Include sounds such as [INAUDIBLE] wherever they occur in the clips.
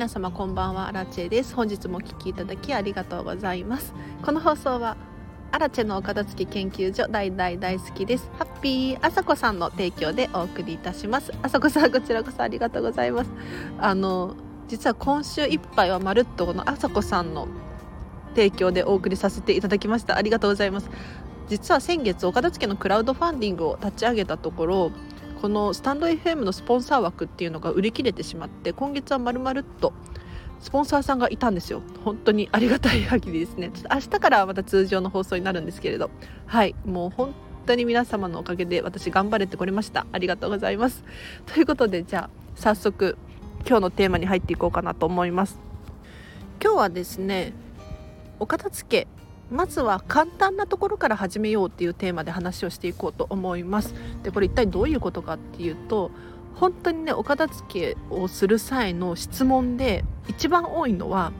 皆様こんばんは。アラチェです。本日もお聞きいただきありがとうございます。この放送はアラチェのお片付け研究所大大大好きです。ハッピーあさこさんの提供でお送りいたします。あさこさんこちらこそありがとうございます。あの実は今週いっぱいはまるっとこのあさこさんの提供でお送りさせていただきました。ありがとうございます。実は先月お片付けのクラウドファンディングを立ち上げたところこのスタンド FM のスポンサー枠っていうのが売り切れてしまって今月はまるまるっとスポンサーさんがいたんですよ。本当にありがたい限りですね。ちょっと明日からまた通常の放送になるんですけれど。はい。もう本当に皆様のおかげで私頑張れてこれました。ありがとうございます。ということでじゃあ早速今日のテーマに入っていこうかなと思います。今日はですねお片付けまずは簡単なところから始めようっていうテーマで話をしていこうと思いますでこれ一体どういうことかっていうと本当にねお片付けをする際の質問で一番多いのは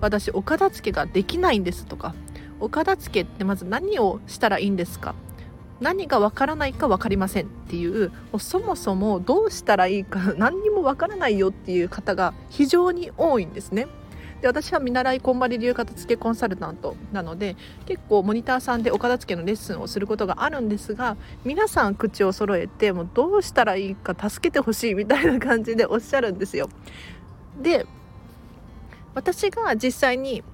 私お片付けができないんですとかお片付けってまず何をしたらいいんですか？何がわからないか分かりませんっていうそもそもどうしたらいいか何にもわからないよっていう方が非常に多いんですね。で私は見習いこんまり流片付けコンサルタントなので結構モニターさんでお片付けのレッスンをすることがあるんですが皆さん口を揃えてもうどうしたらいいか助けてほしいみたいな感じでおっしゃるんですよ。で私が実際に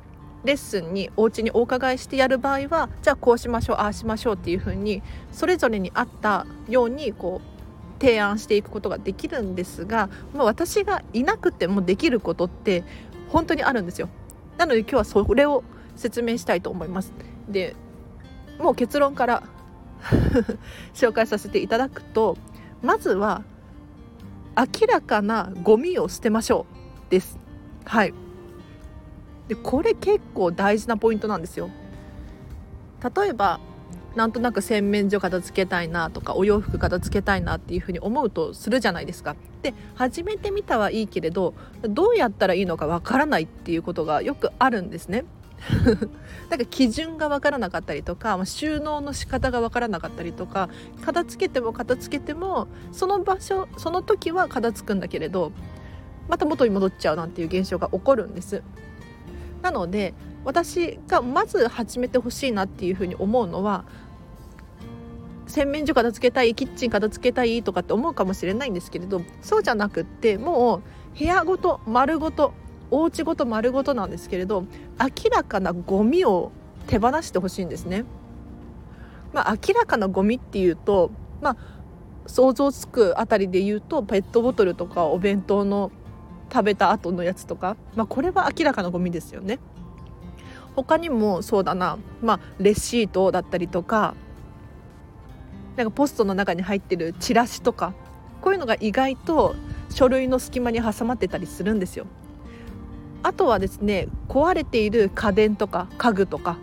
レッスンにお家にお伺いしてやる場合はじゃあこうしましょうああしましょうっていう風にそれぞれに合ったようにこう提案していくことができるんですが、まあ、私がいなくてもできることって本当にあるんですよ。なので今日はそれを説明したいと思います。でもう結論から [LAUGHS] 紹介させていただくとまずは明らかなゴミを捨てましょうです。はい。でこれ結構大事なポイントなんですよ。例えばなんとなく洗面所片付けたいなとかお洋服片付けたいなっていうふうに思うとするじゃないですか。で始めてみたはいいけれどどうやったらいいのかわからないっていうことがよくあるんですね。[LAUGHS] なんか基準が分からなかったりとか収納の仕方が分からなかったりとか片付けても片付けてもその場所その時は片付くんだけれどまた元に戻っちゃうなんていう現象が起こるんです。なので私がまず始めてほしいなっていうふうに思うのは洗面所片付けたいキッチン片付けたいとかって思うかもしれないんですけれどそうじゃなくってもう部屋ごと丸ごとお家ごと丸ごとなんですけれど明らかなゴミを手放してほしいんですね。まあ、明らかなゴミっていうと、まあ、想像つくあたりで言うとペットボトルとかお弁当の食べた後のやつとか、まあ、これは明らかなゴミですよね。他にもそうだな、まあ、レシートだったりとかなんかポストの中に入ってるチラシとかこういうのが意外と書類の隙間に挟まってたりするんですよ。あとはですね壊れている家電とか家具とか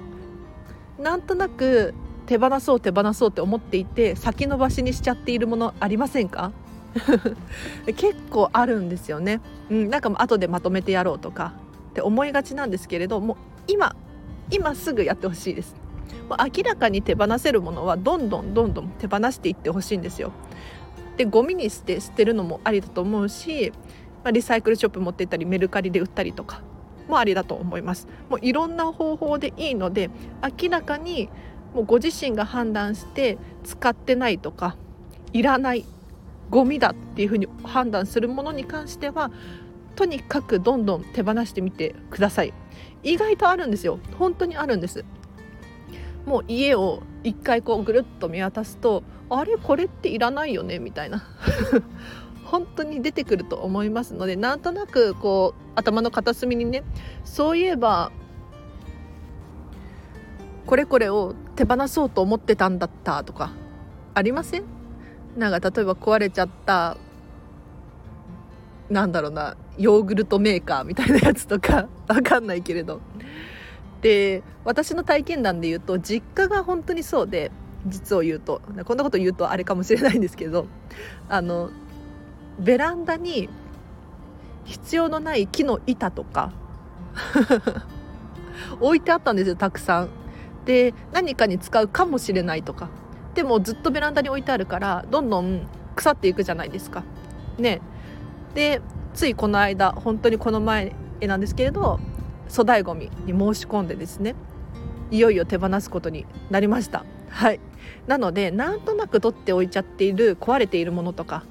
なんとなく手放そう手放そうって思っていて先延ばしにしちゃっているものありませんか？[LAUGHS] 結構あるんですよね、うん、なんか後でまとめてやろうとかって思いがちなんですけれども今今すぐやってほしいです明らかに手放せるものはどんどんどんどん手放していってほしいんですよ。でゴミにして捨てるのもありだと思うし、まあ、リサイクルショップ持って行ったりメルカリで売ったりとかもありだと思います。もういろんな方法でいいので明らかにもうご自身が判断して使ってないとかいらないゴミだっていうふうに判断するものに関してはとにかくどんどん手放してみてください。意外とあるんですよ。本当にあるんです。もう家を一回こうぐるっと見渡すとあれ？これっていらないよね？みたいな。[LAUGHS] 本当に出てくると思いますのでなんとなくこう頭の片隅にねそういえばこれこれを手放そうと思ってたんだったとかありません？なんか例えば壊れちゃったなんだろうなヨーグルトメーカーみたいなやつとか [LAUGHS] わかんないけれどで私の体験談で言うと実家が本当にそうで実を言うとこんなこと言うとあれかもしれないんですけどあのベランダに必要のない木の板とか [LAUGHS] 置いてあったんですよたくさん。で何かに使うかもしれないとかでもずっとベランダに置いてあるからどんどん腐っていくじゃないですか。ねでついこの間本当にこの前なんですけれど粗大ごみに申し込んでですねいよいよ手放すことになりました。はい。なのでなんとなく取っておいちゃっている壊れているものとか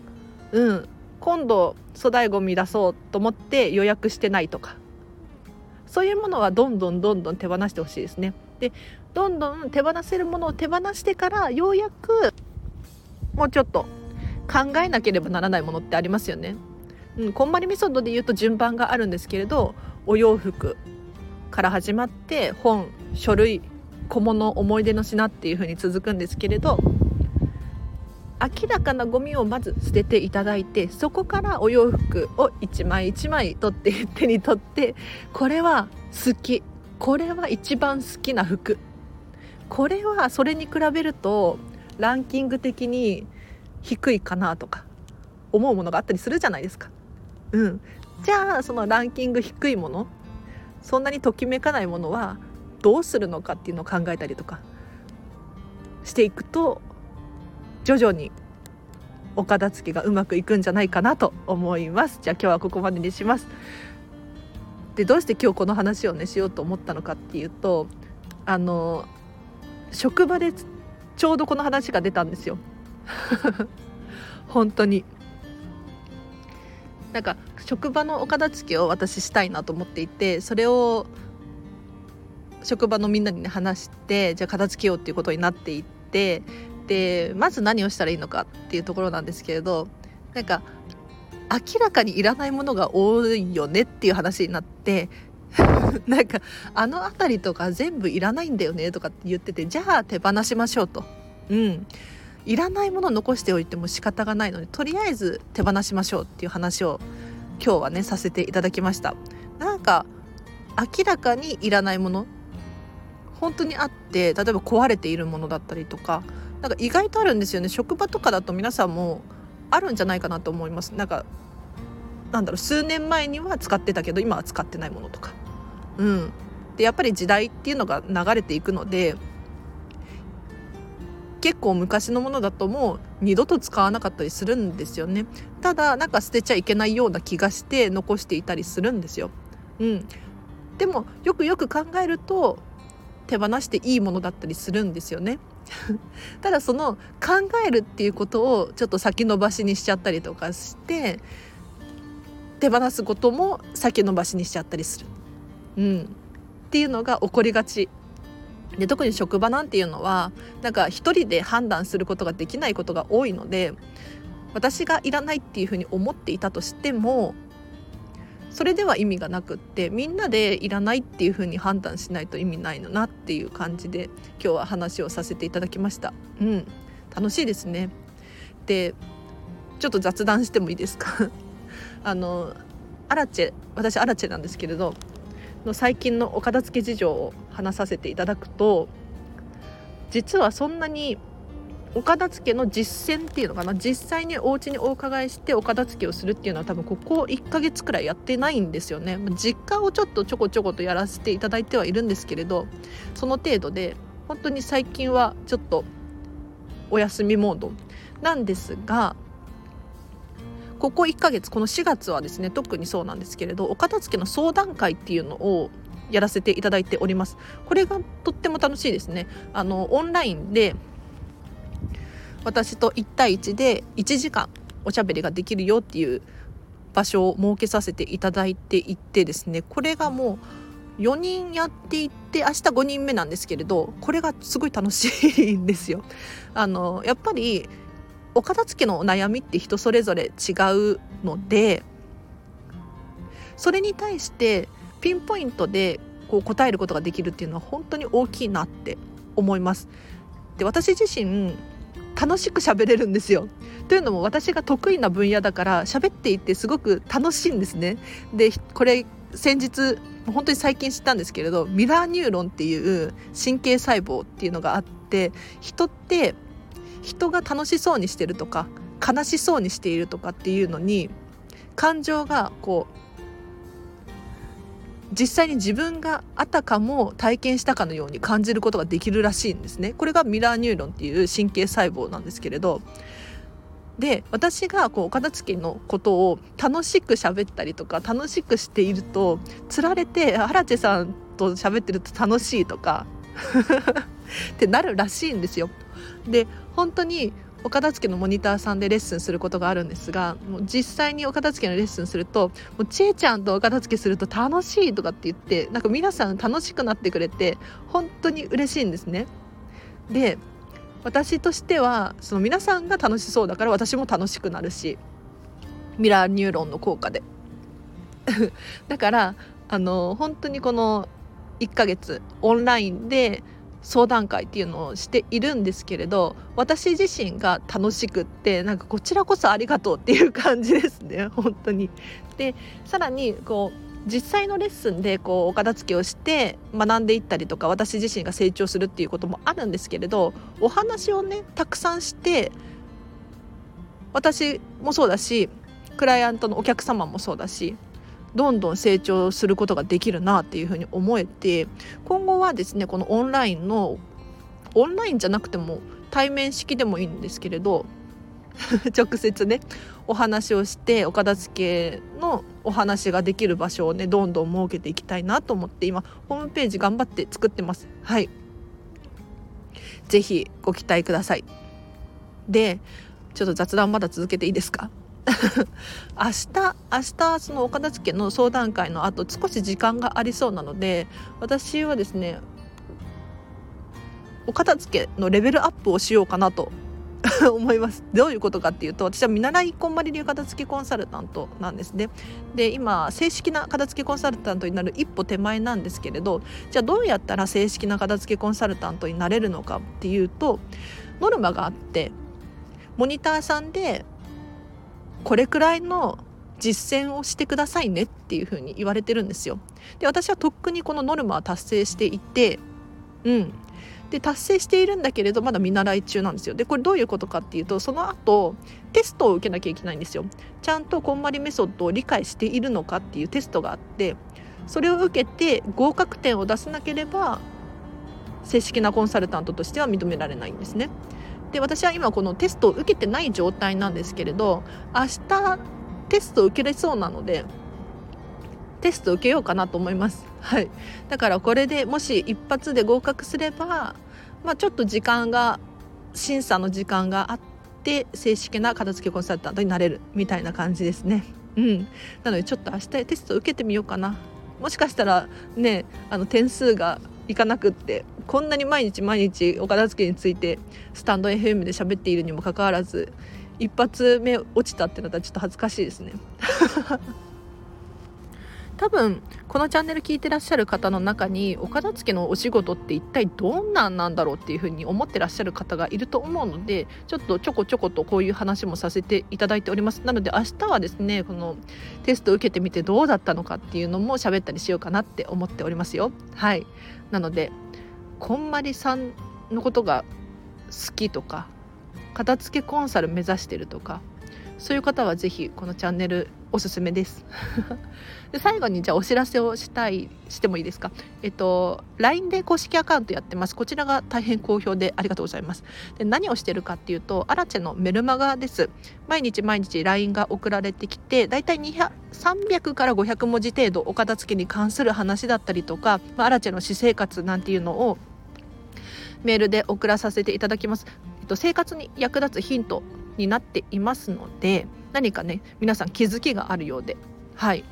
うん。今度粗大ごみ出そうと思って予約してないとかそういうものはどんどんどんどん手放してほしいですね。でどんどん手放せるものを手放してからようやくもうちょっと考えなければならないものってありますよね。うん、こんまりメソッドで言うと順番があるんですけれどお洋服から始まって本書類小物思い出の品っていう風に続くんですけれど明らかなゴミをまず捨てていただいてそこからお洋服を一枚一枚取って手に取ってこれは好きこれは一番好きな服これはそれに比べるとランキング的に低いかなとか思うものがあったりするじゃないですか。うん、じゃあそのランキング低いものそんなにときめかないものはどうするのかっていうのを考えたりとかしていくと徐々にお片付けがうまくいくんじゃないかなと思います。じゃあ今日はここまでにします。でどうして今日この話をねしようと思ったのかっていうとあの職場でちょうどこの話が出たんですよ。[LAUGHS] 本当に。なんか職場のお片付けを私したいなと思っていてそれを職場のみんなにね話してじゃあ片付けようっていうことになっていってでまず何をしたらいいのかっていうところなんですけれどなんか明らかにいらないものが多いよねっていう話になって [LAUGHS] なんかあの辺りとか全部いらないんだよねとかって言っててじゃあ手放しましょうと。うんいらないものを残しておいても仕方がないのでとりあえず手放しましょうっていう話を今日はねさせていただきました。なんか明らかにいらないもの本当にあって例えば壊れているものだったりとかなんか意外とあるんですよね。職場とかだと皆さんもあるんじゃないかなと思います。なんかなんだろう数年前には使ってたけど今は使ってないものとか。うん。でやっぱり時代っていうのが流れていくので結構昔のものだともう二度と使わなかったりするんですよね。ただなんか捨てちゃいけないような気がして残していたりするんですよ。うん。でもよくよく考えると手放していいものだったりするんですよね。[LAUGHS] ただその考えるっていうことをちょっと先延ばしにしちゃったりとかして手放すことも先延ばしにしちゃったりする、うん、っていうのが起こりがち。で特に職場なんていうのはなんか一人で判断することができないことが多いので私がいらないっていうふうに思っていたとしてもそれでは意味がなくってみんなでいらないっていう風に判断しないと意味ないのなっていう感じで今日は話をさせていただきました。うん。楽しいですね。でちょっと雑談してもいいですか？[LAUGHS] あのアラチェ私アラチェなんですけれどの最近のお片付け事情を話させていただくと実はそんなにお片付けの実践っていうのかな実際にお家にお伺いしてお片付けをするっていうのは多分ここ1ヶ月くらいやってないんですよね。実家をちょっとちょこちょことやらせていただいてはいるんですけれどその程度で本当に最近はちょっとお休みモードなんですがここ1ヶ月この4月はですね特にそうなんですけれどお片付けの相談会っていうのをやらせていただいております。これがとっても楽しいですね。あのオンラインで私と1対1で1時間おしゃべりができるよっていう場所を設けさせていただいていてですね。これがもう4人やっていって明日5人目なんですけれどこれがすごい楽しいんですよ。あのやっぱりお片付けのお悩みって人それぞれ違うのでそれに対してピンポイントでこう答えることができるっていうのは本当に大きいなって思います。で私自身楽しく喋れるんですよ。というのも私が得意な分野だから喋っていてすごく楽しいんですね。でこれ先日本当に最近知ったんですけれどミラーニューロンっていう神経細胞っていうのがあって人って人が楽しそうにしてるとか悲しそうにしているとかっていうのに感情がこう実際に自分があたかも体験したかのように感じることができるらしいんですねこれがミラーニューロンっていう神経細胞なんですけれどで私がこうお片付けのことを楽しく喋ったりとか楽しくしているとつられて荒地さんと喋ってると楽しいとか [LAUGHS] ってなるらしいんですよ。で本当にお片付けのモニターさんでレッスンすることがあるんですがもう実際にお片付けのレッスンすると「もうちえちゃんとお片付けすると楽しい」とかって言ってなんか皆さん楽しくなってくれて本当に嬉しいんですね。で私としてはその皆さんが楽しそうだから私も楽しくなるしミラーニューロンの効果で [LAUGHS] だからあの本当にこの1ヶ月オンラインで相談会っていうのをしているんですけれど私自身が楽しくってなんかこちらこそありがとうっていう感じですね [LAUGHS] 本当に。でさらにこう実際のレッスンでこうお片付けをして学んでいったりとか私自身が成長するっていうこともあるんですけれどお話をねたくさんして私もそうだしクライアントのお客様もそうだしどんどん成長することができるなっていうふうに思えて今後はですねこのオンラインのオンラインじゃなくても対面式でもいいんですけれど [LAUGHS] 直接ねお話をしてお片付けのお話ができる場所をねどんどん設けていきたいなと思って今ホームページ頑張って作ってます。はい。是非ご期待ください。でちょっと雑談まだ続けていいですか？[LAUGHS] 明日明日そのお片付けの相談会の後少し時間がありそうなので私はですねお片付けのレベルアップをしようかなと [LAUGHS] 思います。どういうことかっていうと私は見習いこんまり流片付けコンサルタントなんですね。で今正式な片付けコンサルタントになる一歩手前なんですけれどじゃあどうやったら正式な片付けコンサルタントになれるのかっていうとノルマがあってモニターさんでこれくらいの実践をしてくださいねっていうふうに言われてるんですよ。で私はとっくにこのノルマは達成していてうん。で達成しているんだけれどまだ見習い中なんですよ。でこれどういうことかっていうとその後テストを受けなきゃいけないんですよ。ちゃんとこんまりメソッドを理解しているのかっていうテストがあってそれを受けて合格点を出さなければ正式なコンサルタントとしては認められないんですね。で私は今このテストを受けてない状態なんですけれど明日テストを受けれそうなのでテストを受けようかなと思います。はい、だからこれでもし一発で合格すれば、まあ、ちょっと時間が審査の時間があって正式な片付けコンサルタントになれるみたいな感じですね。うん、なのでちょっと明日テストを受けてみようかな。もしかしたらねあの点数がいかなくってこんなに毎日毎日お片付けについてスタンド FM で喋っているにもかかわらず一発目落ちたってなったらちょっと恥ずかしいですね。多分このチャンネル聞いてらっしゃる方の中にお片付けのお仕事って一体どんなんなんだろうっていうふうに思ってらっしゃる方がいると思うのでちょっとちょこちょことこういう話もさせていただいております。なので明日はですねこのテスト受けてみてどうだったのかっていうのも喋ったりしようかなって思っておりますよ。はい。なのでこんまりさんのことが好きとか片付けコンサル目指してるとかそういう方は是非このチャンネルおすすめです。[LAUGHS] で最後にじゃあお知らせをしたいしてもいいですか？えっと LINE で公式アカウントやってます。こちらが大変好評でありがとうございます。で何をしてるかっていうとアラチェのメルマガです。毎日毎日 LINE が送られてきてだいたい300から500文字程度お片付けに関する話だったりとか、まあ、アラチェの私生活なんていうのをメールで送らさせていただきます、生活に役立つヒントになっていますので何かね皆さん気づきがあるようで。はい。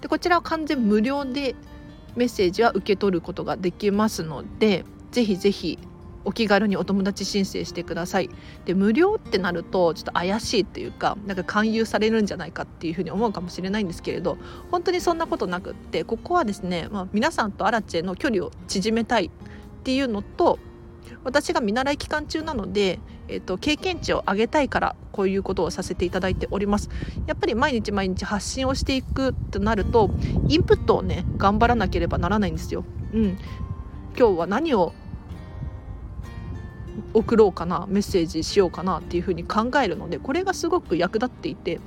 でこちらは完全無料でメッセージは受け取ることができますのでぜひぜひお気軽にお友達申請してください。で無料ってなるとちょっと怪しいっていうかなんか勧誘されるんじゃないかっていうふうに思うかもしれないんですけれど本当にそんなことなくってここはですね、まあ、皆さんとアラチェの距離を縮めたいっていうのと私が見習い期間中なので、えーと、経験値を上げたいからこういうことをさせていただいております。やっぱり毎日毎日発信をしていくとなるとインプットをね頑張らなければならないんですよ。うん、今日は何を送ろうかなメッセージしようかなっていうふうに考えるのでこれがすごく役立っていて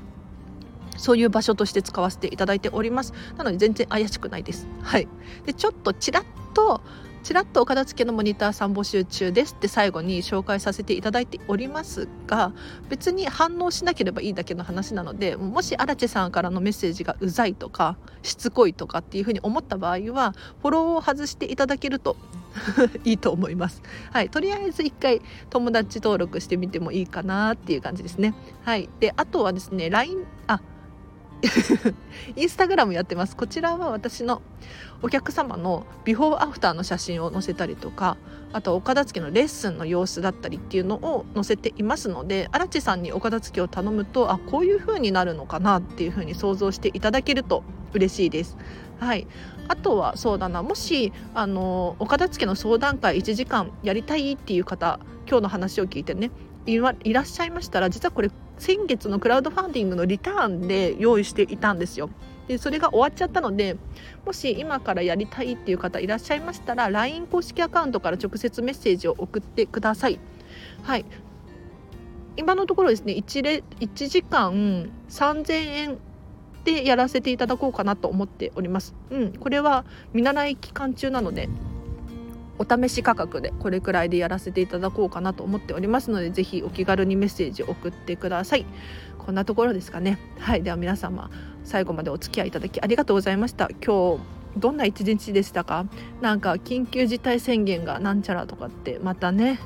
そういう場所として使わせていただいております。なので全然怪しくないです。はい。でちょっとちらっとちらっとお片付けのモニターさん募集中ですって最後に紹介させていただいておりますが別に反応しなければいいだけの話なのでもし荒地さんからのメッセージがうざいとかしつこいとかっていうふうに思った場合はフォローを外していただけると [LAUGHS] いいと思います。はい、とりあえず一回友達登録してみてもいいかなっていう感じですね。はい、であとはですね LINE あインスタグラムやってます。こちらは私のお客様のビフォーアフターの写真を載せたりとかあとお片付けのレッスンの様子だったりっていうのを載せていますので荒地さんにお片付けを頼むとあこういう風になるのかなっていう風に想像していただけると嬉しいです。はい、あとはそうだな。もしあのお片付けの相談会1時間やりたいっていう方今日の話を聞いてねいらっしゃいましたら実はこれ先月のクラウドファンディングのリターンで用意していたんですよ。でそれが終わっちゃったのでもし今からやりたいっていう方いらっしゃいましたら LINE 公式アカウントから直接メッセージを送ってください。はい今のところですね 1, レ1時間3000円でやらせていただこうかなと思っております。うん、これは見習い期間中なのでお試し価格でこれくらいでやらせていただこうかなと思っておりますのでぜひお気軽にメッセージ送ってください。こんなところですかね。はいでは皆様最後までお付き合いいただきありがとうございました。今日どんな一日でしたか？なんか緊急事態宣言がなんちゃらとかってまたね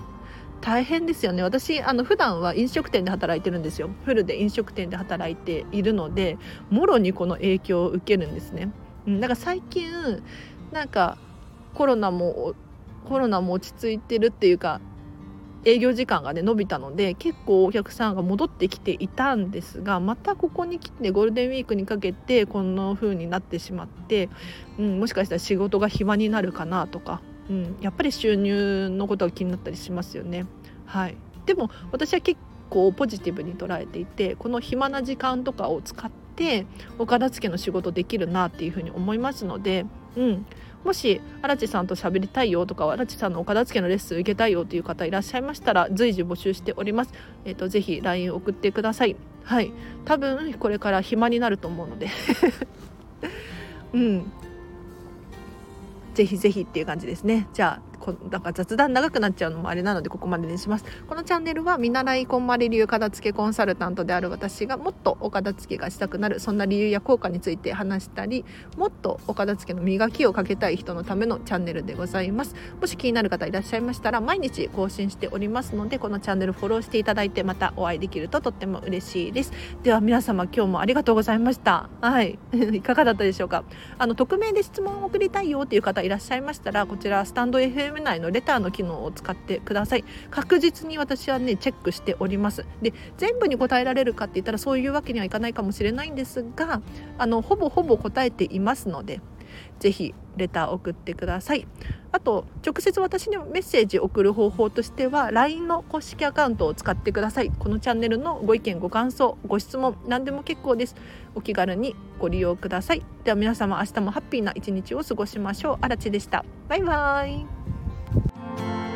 大変ですよね。私あの普段は飲食店で働いてるんですよ。フルで飲食店で働いているのでもろにこの影響を受けるんですね、うん、だから最近なんかコロナもコロナも落ち着いてるっていうか営業時間がね伸びたので結構お客さんが戻ってきていたんですがまたここに来てゴールデンウィークにかけてこんな風になってしまって、うん、もしかしたら仕事が暇になるかなとかうん、やっぱり収入のことが気になったりしますよね。はい、でも私は結構ポジティブに捉えていてこの暇な時間とかを使ってお片付けの仕事できるなっていうふうに思いますので、うん、もし荒地さんと喋りたいよとか荒地さんのお片付けのレッスン受けたいよという方いらっしゃいましたら随時募集しております。えっ、ー、とぜひ LINE 送ってください。はい、多分これから暇になると思うので。[LAUGHS] うん、ぜひぜひっていう感じですね。じゃあこなんか雑談長くなっちゃうのもあれなのでここまでにします。このチャンネルは見習いこんまり流片付けコンサルタントである私がもっとお片付けがしたくなるそんな理由や効果について話したりもっとお片付けの磨きをかけたい人のためのチャンネルでございます。もし気になる方いらっしゃいましたら毎日更新しておりますのでこのチャンネルフォローしていただいてまたお会いできるととっても嬉しいです。では皆様今日もありがとうございました。はい。[LAUGHS] いかがだったでしょうか。あの匿名で質問を送りたいよっていう方いらっしゃいましたらこちらスタンド FM 内のレターの機能を使ってください。確実に私はねチェックしております。で全部に答えられるかって言ったらそういうわけにはいかないかもしれないんですがあのほぼほぼ答えていますのでぜひレター送ってください。あと直接私にメッセージ送る方法としては LINE の公式アカウントを使ってください。このチャンネルのご意見ご感想ご質問何でも結構です。お気軽にご利用ください。では皆様明日もハッピーな一日を過ごしましょう。あらちでした。バイバーイ。Bye.